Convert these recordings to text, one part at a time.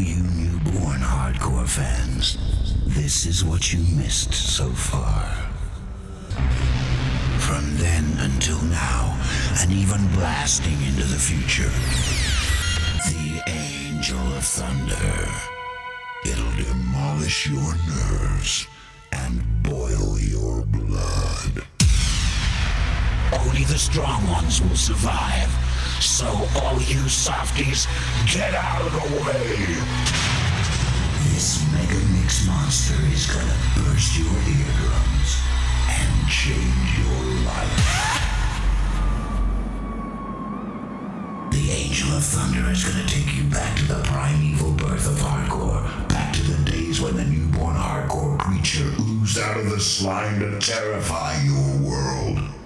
you newborn hardcore fans, this is what you missed so far. From then until now, and even blasting into the future, the Angel of Thunder. It'll demolish your nerves and boil your blood. Only the strong ones will survive. So all you softies, get out of the way! This mega mix monster is gonna burst your eardrums and change your life. The Angel of Thunder is gonna take you back to the primeval birth of hardcore, back to the days when the newborn hardcore creature oozed out of the slime to terrify your world.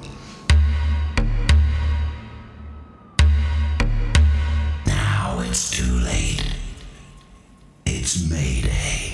Mayday.